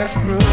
this room.